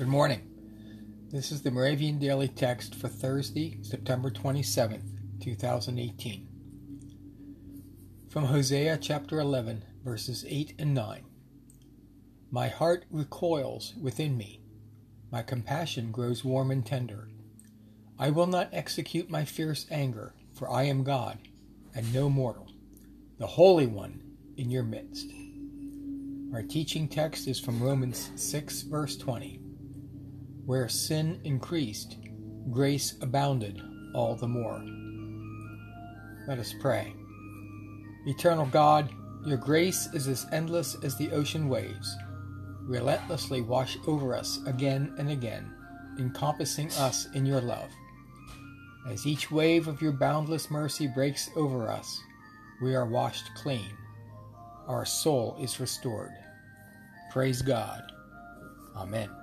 Good morning. This is the Moravian Daily Text for Thursday, September 27th, 2018. From Hosea chapter 11, verses 8 and 9. My heart recoils within me, my compassion grows warm and tender. I will not execute my fierce anger, for I am God, and no mortal, the Holy One in your midst. Our teaching text is from Romans 6, verse 20. Where sin increased, grace abounded all the more. Let us pray. Eternal God, your grace is as endless as the ocean waves. Relentlessly wash over us again and again, encompassing us in your love. As each wave of your boundless mercy breaks over us, we are washed clean our soul is restored. Praise God. Amen.